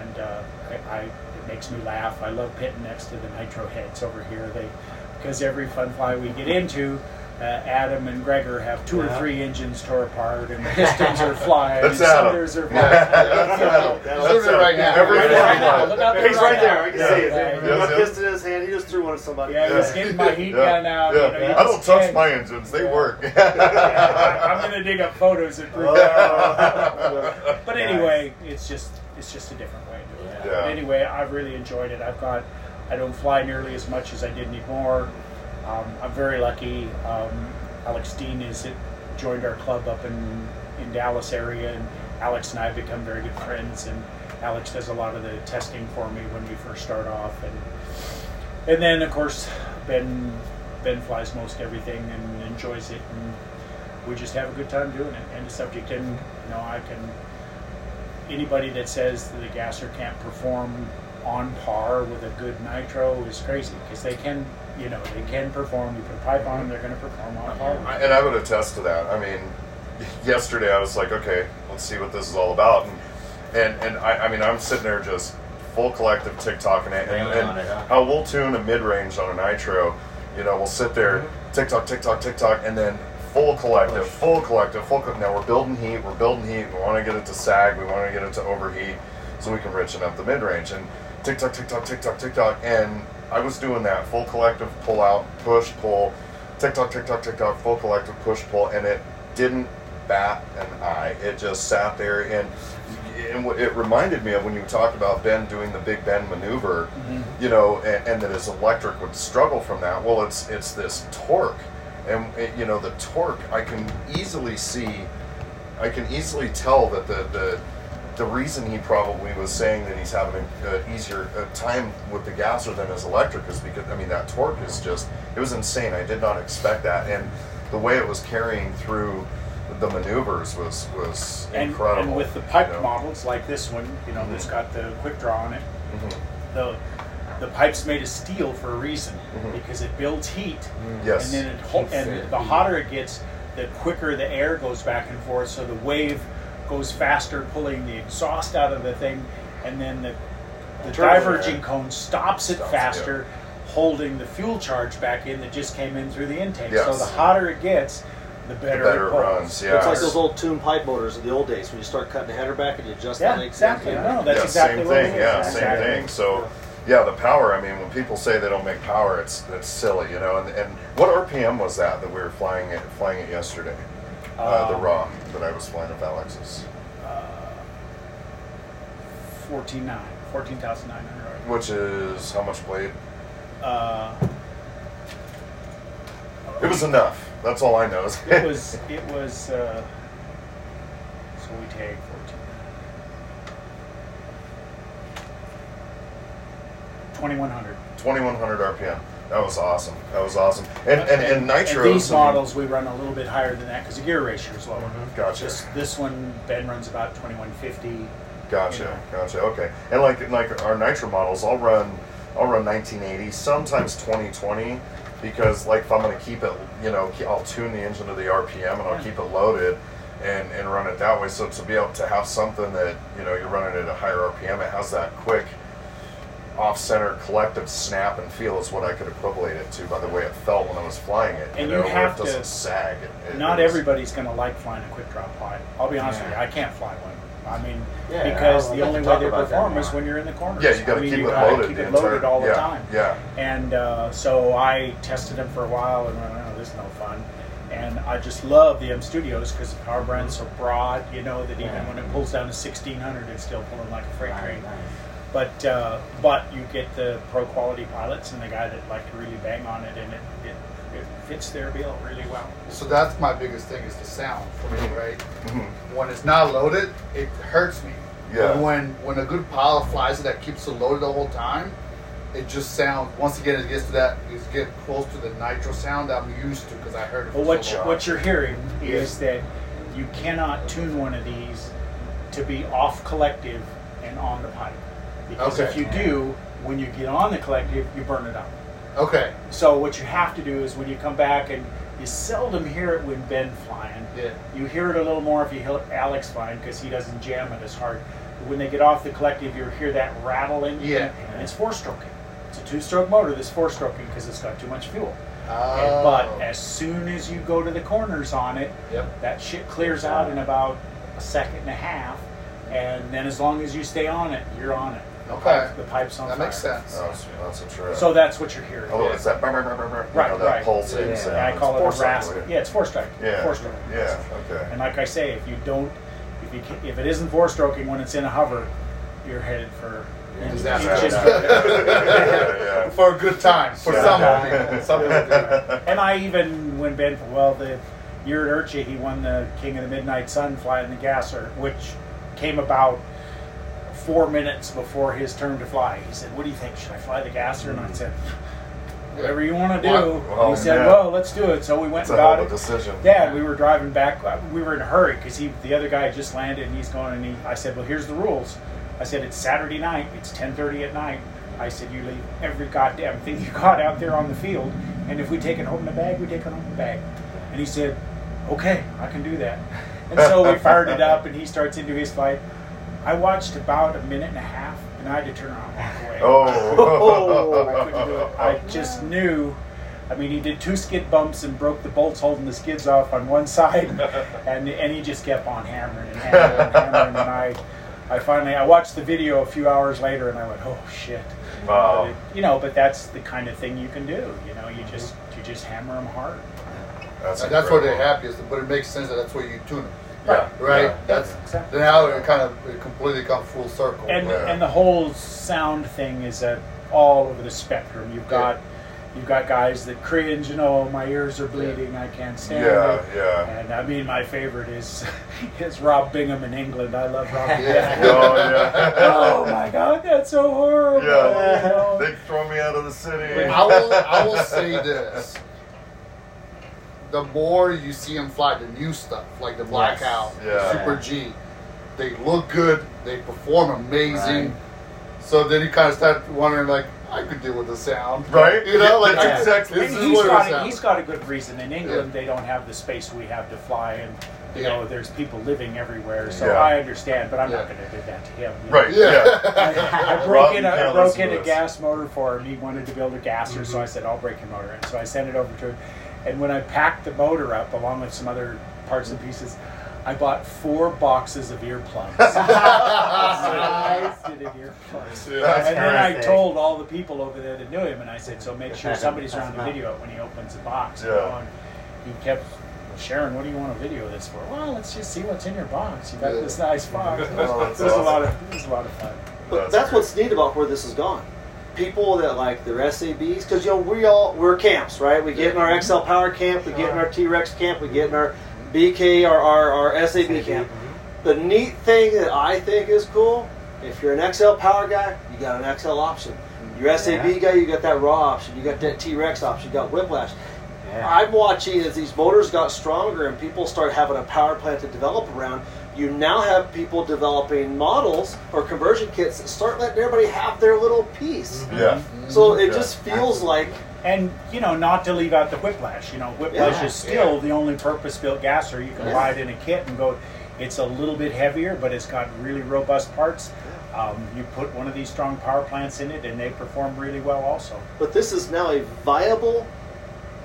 And uh, I, I, it makes me laugh. I love pitting next to the nitro heads over here. They because every fun fly we get into. Uh, Adam and Greggor have two or three engines tore apart, and the pistons are flying, That's and Adam. cinders are Yeah. flying. That's You know, Adam. That's That's it right now. Every Right fly. now. Look out there He's right there. I can Yeah. see it. Yeah. My Yeah. piston in his hand. He just threw one at somebody. Yeah, he's getting my heat Yeah. gun out. Yeah. You know, I don't just touch can't- my engines; they Yeah. work. Yeah, I- I'm gonna dig up photos and prove that. Oh. But anyway, it's just it's just a different way of doing it. Yeah. But anyway, I've really enjoyed it. I've got I don't fly nearly as much as I did anymore. Um, I'm very lucky. Um, Alex Dean is joined our club up in in Dallas area, and Alex and I have become very good friends. And Alex does a lot of the testing for me when we first start off, and and then of course Ben Ben flies most everything and enjoys it, and we just have a good time doing it. End of subject. And you know, I can anybody that says that the gasser can't perform on par with a good nitro is crazy because they can. You know, they can perform. You put a pipe on them, they're going to perform on par. I- and I would attest to that. I mean, yesterday I was like, okay, let's see what this is all about, and and, and I, I mean, I'm sitting there just full collective TikToking it, and, and it, huh? how we'll tune a mid range on a nitro. You know, we'll sit there, Mm-hmm. TikTok, TikTok, TikTok, and then full collective, full collective, full. Co- now we're building heat. We're building heat. We want to get it to sag. We want to get it to overheat, so we can richen up the mid range. And TikTok, TikTok, TikTok, TikTok, and I was doing that full collective pull out, push, pull, tick tock, tick tock, tick tock, full collective push, pull, and it didn't bat an eye. It just sat there, and and it reminded me of when you talked about Ben doing the Big Ben maneuver, mm-hmm. you know, and, and that his electric would struggle from that. Well, it's it's this torque, and it, you know the torque. I can easily see, I can easily tell that the the the reason he probably was saying that he's having an easier uh, time with the gasser than his electric is because I mean that torque is just it was insane. I did not expect that, and the way it was carrying through the maneuvers was was and, incredible. and with the pipe you know? models like this one, you know, that's got the quick draw on it, Mhm. the the pipe's made of steel for a reason Mhm. because it builds heat, Yes. and then it ho- and the hotter it gets, the quicker the air goes back and forth. So the wave goes faster, pulling the exhaust out of the thing, and then the the Turbo diverging cone stops it Stops, faster, holding the fuel charge back in that just came in through the intake. So the hotter it gets, the the better, better it it runs. Yeah. It's like those old tuned pipe motors of the old days when you start cutting the header back and you adjust Yeah, the length. exactly. No, that's yeah, exactly same what thing. it is. Yeah, Exactly. same thing. So, yeah, the power. I mean, when people say they don't make power, it's it's silly, you know. And, and what RPM was that that we were flying it flying it yesterday? Uh, the Um, raw that I was flying with Alexis, Fourteen nine, fourteen thousand nine hundred. which is how much blade? Uh, It was enough. That's all I know. it was it was. Uh, so we take fourteen. Twenty one hundred. 2100 RPM. That was awesome. That was awesome. And and, and nitros. these I mean- models we run a little bit higher than that because the gear ratio is lower. Mm-hmm. Gotcha. This this one Ben runs about twenty one fifty. Gotcha, you know. gotcha. Okay, and like like our nitro models, I'll run I'll run 1980, sometimes 2020, because like if I'm gonna keep it, you know, I'll tune the engine to the RPM and I'll keep it loaded. And, and run it that way. So to be able to have something that you know you're running at a higher RPM, it has that quick off-center collective snap and feel is what I could equivalent it to by the way it felt when I was flying it. And you you know, have it to- doesn't sag. It, it Not is- everybody's going to like flying a quick drop fly. I'll be honest with you, I can't fly one. I mean, Yeah, because I'll the only way they perform is when you're in the corners. Yeah, you got I to mean, keep you it loaded. keep it loaded entire, all the yeah, time. Yeah. And uh, so I tested them for a while and went, oh, this is no fun. And I just love the M Studios because the power brand's so broad, you know, that even Yeah. when it pulls down to 1600, it's still pulling like a freight Nice, train. nice. But uh, but you get the pro quality pilots and the guy that like to really bang on it, and it, it, it fits their bill really well. So that's my biggest thing is the sound for me, right? Mhm. When it's not loaded, it hurts me. Yeah. But when when a good pilot flies it that keeps it loaded the whole time, it just sounds. Once again, it gets to that. It's get close to the nitro sound that I'm used to because I heard it. Well, what so you, what you're hearing is that you cannot tune one of these to be off collective and on the pipe, because if you do, when you get on the collective, you burn it up. Okay. So what you have to do is when you come back and you seldom hear it when Ben flying. Yeah. You hear it a little more if you hear Alex flying because he doesn't jam it as hard. But when they get off the collective, you hear that rattle rattling. Yeah. And it's four stroking. It's a two stroke motor that's four stroking because it's got too much fuel. Oh. And- but as soon as you go to the corners on it, Yep. that shit clears out in about a second and a half. And then as long as you stay on it, you're on it. The Okay. pipe- the pipe's on that fire. makes sense. That's, that's a trip. So that's what you're hearing. Oh, it's that, brr, brr, brr, brr, brr, you Right, know, that right. pulsating Yeah, sound. Yeah, I call it It's a four rasp. cycle, Yeah, it's four stroke. Yeah. Four stroke. Yeah. Okay. And like I say, if you don't, if you ca- if it isn't four stroking when it's in a hover, you're headed for Disaster. you yeah, yeah. For a good time. For Yeah. some people. Some people. And I even when Ben well the year at Ircha he won the King of the Midnight Sun flying the gasser, which came about four minutes before his turn to fly. He said, "What do you think? Should I fly the gasser?" And I said, "Whatever you want to do." Well, he said, yeah. "Well, let's do it." So we went It's and got it. decision. Yeah, we were driving back. uh, We were in a hurry because he, the other guy, had just landed, and he's going. And he, I said, "Well, here's the rules." I said, "It's Saturday night. It's 10:30 at night." I said, "You leave every goddamn thing you got out there on the field, and if we take it home in a bag, we take it home in a bag." And he said, "Okay, I can do that." And so we fired it up, and he starts into his flight. I watched about a minute and a half, and I had to turn around and walk away. Oh. oh. I couldn't do it. I just knew. I mean, he did two skid bumps and broke the bolts holding the skids off on one side, and and he just kept on hammering and hammering and hammering. And I, I finally, I watched the video a few hours later, and I went, "Oh shit!" Wow. But it- you know, but that's the kind of thing you can do. You know, you just you just hammer them hard. That's, And that's where they're incredible. happiest. But it makes sense that that's where you tune them. Yeah. Right? Yeah. That's Exactly. now it kind of it completely come full circle. and Yeah. and the whole sound thing is at all over the spectrum. You've got you've got guys that cringe and oh my ears are bleeding, I can't stand Yeah, it. yeah. yeah. And I mean my favorite is is Rob Bingham in England. I love Rob Bingham. Yeah. Oh, yeah. oh my god, that's so horrible. you Yeah. know? They throw me out of the city. I will I will say this. The more you see them fly the new stuff, like the Blackout, Yeah. the Super G, they look good, they perform amazing. Right. So then you kind of start wondering, like, I could deal with the sound, Right? You know, like That's I- exactly- this And is he's what got, a, he's got a good reason. In England, Yeah. they don't have the space we have to fly, and you Yeah. know, there's people living everywhere. So Yeah. I understand, but I'm not going to do that to him. Right. know. Yeah. I, I broke in you a, I broke in a gas motor for him. He wanted to build a gasser, so I said I'll break your motor in. So I sent it over to him, and when I packed the motor up along with some other parts and pieces, I bought four boxes of earplugs. Solicited earplugs. That's and then I told all the people over there that knew him, and I said, so make sure somebody's around to video it when he opens the box. you Yeah. know, and he kept. Sharon, what do you want to video of this for? Well, let's just see what's in your box. You got Yeah. this nice box. It was, Oh, that's it was a lot of it was a lot of fun. But That's that's, what's neat about where this has gone. People that like their SABs, because you know we all we're camps, right? We get in our XL Power camp, we get in our T Rex camp, we get in our BK or our, our SAB camp. The neat thing that I think is cool, if you're an XL Power guy, you got an XL option. Your SAB guy, you got that raw option. You got that T Rex option. You got Whiplash. Yeah. I'm watching as these motors got stronger and people start having a power plant to develop around. You now have people developing models or conversion kits that start letting everybody have their little piece. Yeah. So it Yeah. just feels like And you know, not to leave out the whiplash. You know, whiplash Yeah. is still the only purpose-built gasser you can Yeah. buy it in a kit and go. It's a little bit heavier, but it's got really robust parts. Um, you put one of these strong power plants in it, and they perform really well. Also, But this is now a viable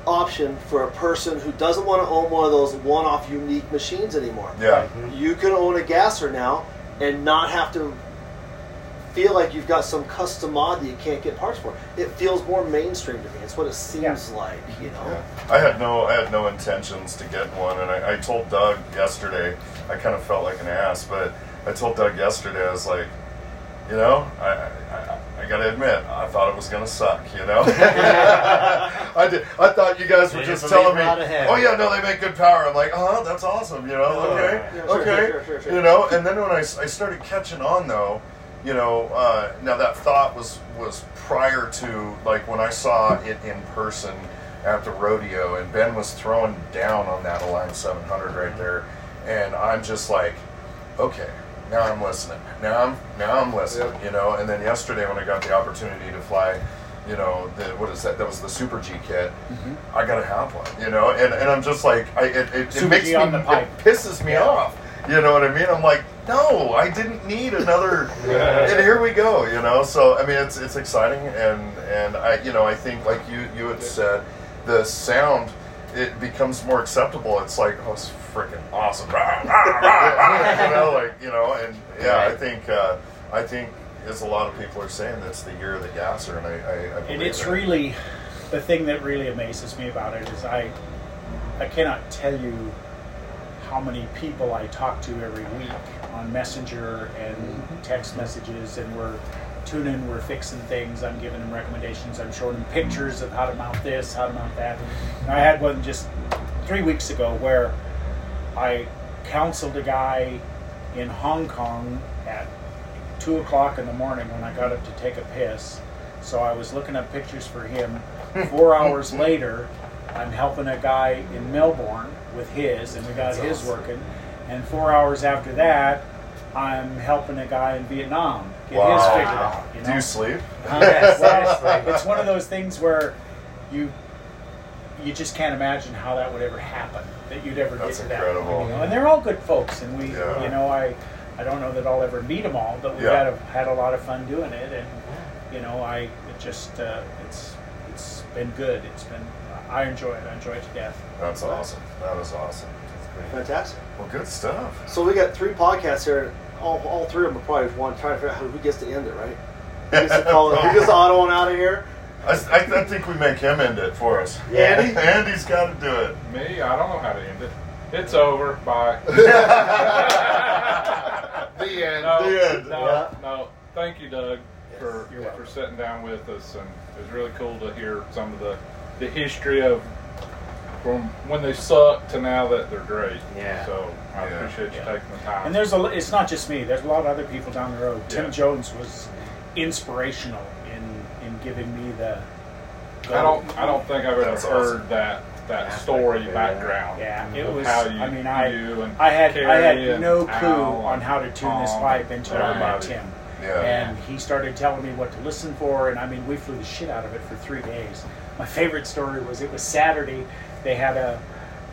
option for a person who doesn't want to own one of those one-off unique machines anymore. Yeah. Mm-hmm. You can own a gasser now and not have to feel like you've got some custom mod that you can't get parts for. It feels more mainstream to me. It's what it seems like, you know. Yeah. I had no I had no intentions to get one, and I, I told Doug yesterday. I kind of felt like an ass, but I told Doug yesterday. I was like, you know, I I, I, I gotta admit, I thought it was gonna suck. You know, I did. I thought you guys were just just telling me, believe out ahead. oh yeah, no, they make good power. I'm like, oh, that's awesome. You know, okay, Yeah, sure, okay, sure, sure, sure. you know. And then when I, I started catching on though, you know, uh, now that thought was was prior to like when I saw it in person at the rodeo, and Ben was throwing down on that Align 700 right there, and I'm just like, okay, now I'm listening. Now I'm now I'm listening. Yep. You know. And then yesterday when I got the opportunity to fly. You know, the, what is that? That was the Super G kit. I gotta have one. You know, and, and I'm just like, I, it, it, it makes G me, it pisses me off. You know what I mean? I'm like, no, I didn't need another. and here we go. You know, so I mean, it's it's exciting, and and I you know I think like you you had said, the sound it becomes more acceptable. It's like oh, it's freaking awesome. You know, like you know, and yeah, I think uh, I think as a lot of people are saying, that's the year of the gasser, and I I, I believe and it's that. really the thing that really amazes me about it is I I cannot tell you how many people I talk to every week on Messenger and text messages, and we're tuning, we're fixing things. I'm giving them recommendations. I'm showing them pictures of how to mount this, how to mount that. And I had one just three weeks ago where I counseled a guy in Hong Kong at two o'clock in the morning when I got up to take a piss. So I was looking up pictures for him. Four hours later, I'm helping a guy in Melbourne with his, and we got his working. And four hours after that, I'm helping a guy in Vietnam get his figured out. You know? Do you sleep? Oh, yes, well, it's one of those things where you you just can't imagine how that would ever happen. That you'd ever That's get to that. incredible. point, you know? And they're all good folks, and we, Yeah. you know, I I don't know that I'll ever meet them all, but we've Yeah. had a, had a lot of fun doing it, and you know, I it just uh, it's it's been good. It's been I enjoy it. I enjoy it to death. That's awesome. That is awesome. that is Fantastic. Well, good stuff. So we got three podcasts here. All, all three of them are probably one trying to figure out who gets to end it, right? Who gets to call it? Who gets the auto one out of here? I, I, I think we make him end it for us. Andy? Andy's got to do it. Me, I don't know how to end it. It's over. Bye. The end. No, The end. no, Yeah. no. Thank you, Doug, for You're for sitting down with us, and it was really cool to hear some of the the history of from when they sucked to now that they're great. Yeah. So I Yeah. appreciate you Yeah. taking the time. And there's a it's not just me. There's a lot of other people down the road. Tim Jones was inspirational in in giving me the. I don't I don't think I've ever heard awesome. that that Aspect story of it, background. Yeah, it was. How you, I mean, I you and I had I had no clue Al on how to tune this pipe until I met. Tim. Yeah. And he started telling me what to listen for, and I mean, we flew the shit out of it for three days. My favorite story was it was Saturday. They had a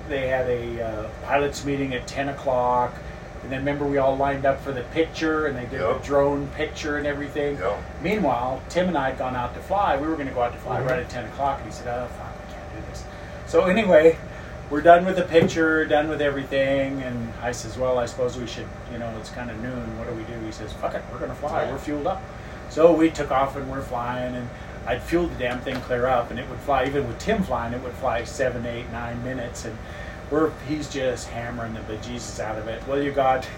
they had a uh, pilots meeting at ten o'clock, and then remember we all lined up for the picture, and they did Yep. the drone picture and everything. Yep. Meanwhile, Tim and I had gone out to fly. We were going to go out to fly Mm-hmm. right at ten o'clock, and he said, "Oh fuck, we can't do this." So anyway, we're done with the picture, done with everything, and I says, "Well, I suppose we should, you know, it's kind of noon. What do we do?" He says, "Fuck it, we're gonna fly. We're fueled up." So we took off and we're flying, and I'd fueled the damn thing clear up, and it would fly. Even with Tim flying, it would fly seven, eight, nine minutes, and we're he's just hammering the bejesus out of it. Well, you got.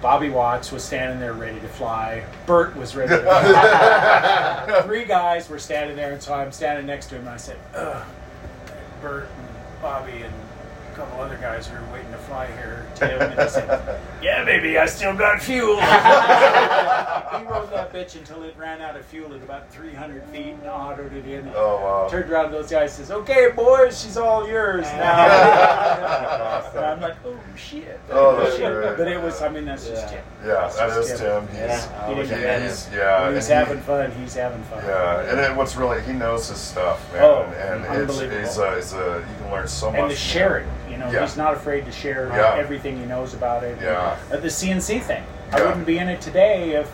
Bobby Watts was standing there ready to fly. Bert was ready to fly. Three guys were standing there, and so I'm standing next to him, and I said, Ugh, Bert and Bobby and a couple other guys who are waiting to fly here, Tim, and he said, "Yeah, baby, I still got fuel." he rode that bitch until it ran out of fuel at about 300 feet and autoed it in. Oh, wow. Turned around to those guys and says, "Okay, boys, she's all yours now." and I'm like, "Oh shit!" Oh, that's great. But it was, I mean, that's just Tim. Yeah, That's that just is Tim. He's, Yeah. He didn't he- he's yeah. When he's and he- having fun. He's having fun. Yeah, and then what's really he knows his stuff, man, Oh, and it's, unbelievable. it's, a, it's a you can learn so much. and to from share him. It. You know, Yeah. he's not afraid to share uh, Yeah. everything he knows about it. Yeah. Uh, the CNC thing. I wouldn't be in it today if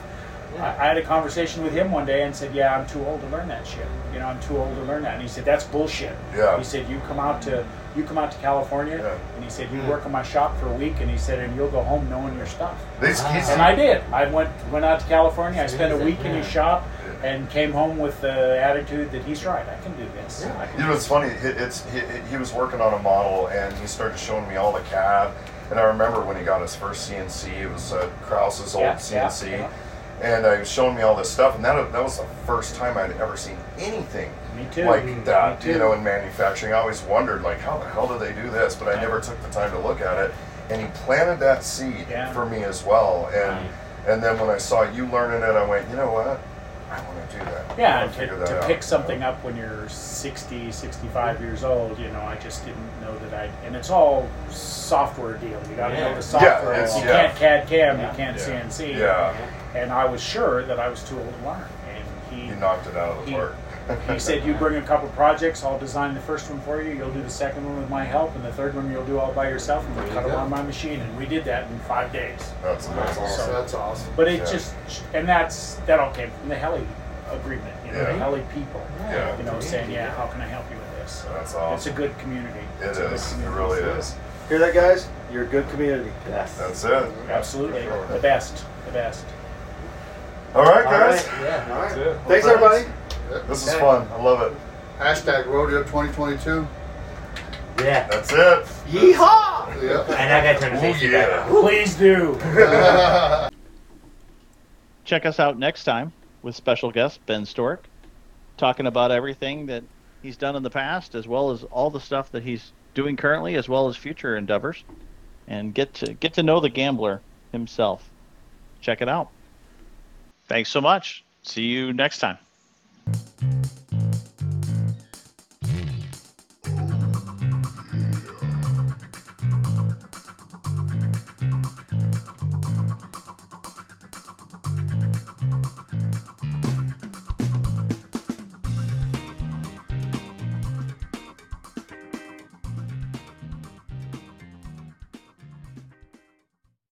I, I had a conversation with him one day and said, "Yeah, I'm too old to learn that shit. You know, I'm too old to learn that." And he said, "That's bullshit." Yeah. He said, "You come out to you come out to California, Yeah. and he said you hmm. work in my shop for a week, and he said, and you'll go home knowing your stuff." These, ah. he's, And I did. I went went out to California. I spent a week in his shop, and came home with the attitude that he's right. I can do this. I can You know, it's funny. It, it's he, he was working on a model, and he started showing me all the CAD. And I remember when he got his first CNC, it was uh, Krause's old Yeah, CNC, yeah, and uh, he was showing me all this stuff. And that that was the first time I'd ever seen anything Me too. like Me that. too. You know, in manufacturing, I always wondered like, how the hell do they do this? But I never took the time to look at it. And he planted that seed Yeah. for me as well. And and then when I saw you learning it, I went, you know what? I want to do that. Yeah, wanna and to, that to out. pick something up when you're 60, 65 years old, you know, I just didn't know that I. And it's all software deal. You got to know the software. it's- you yeah. can't CAD CAM, Yeah. you can't Yeah. CNC. Yeah, And I was sure that I was too old to learn. And he you knocked it out of the He- park. He said, "You bring a couple projects. I'll design the first one for you. You'll do the second one with my help, and the third one you'll do all by yourself, and we'll cut you them on my machine." And we did that in five days. That's awesome! So- That's awesome. But it Yeah. just, and that's that all came from the Heli agreement. You know, Yeah. the Heli people. Yeah. You know, saying, "Yeah, how can I help you with this?" That's awesome. It's a good community. It It's a good. It community. really is. Hear that, guys? You're a good community. Yes. That's it. Absolutely, the best, the best. All right, guys. right. Yeah. All right. That's it. Thanks, everybody. This is fun. I love it. Hashtag rodeo 2022. Yeah. That's it. Yeehaw! Yep. And I gotta turn the Oh, safety yeah. back on. Please do. Check us out next time with special guest Ben Storick, talking about everything that he's done in the past, as well as all the stuff that he's doing currently, as well as future endeavors, and get to get to know the gambler himself. Check it out. Thanks so much. See you next time. Thank you.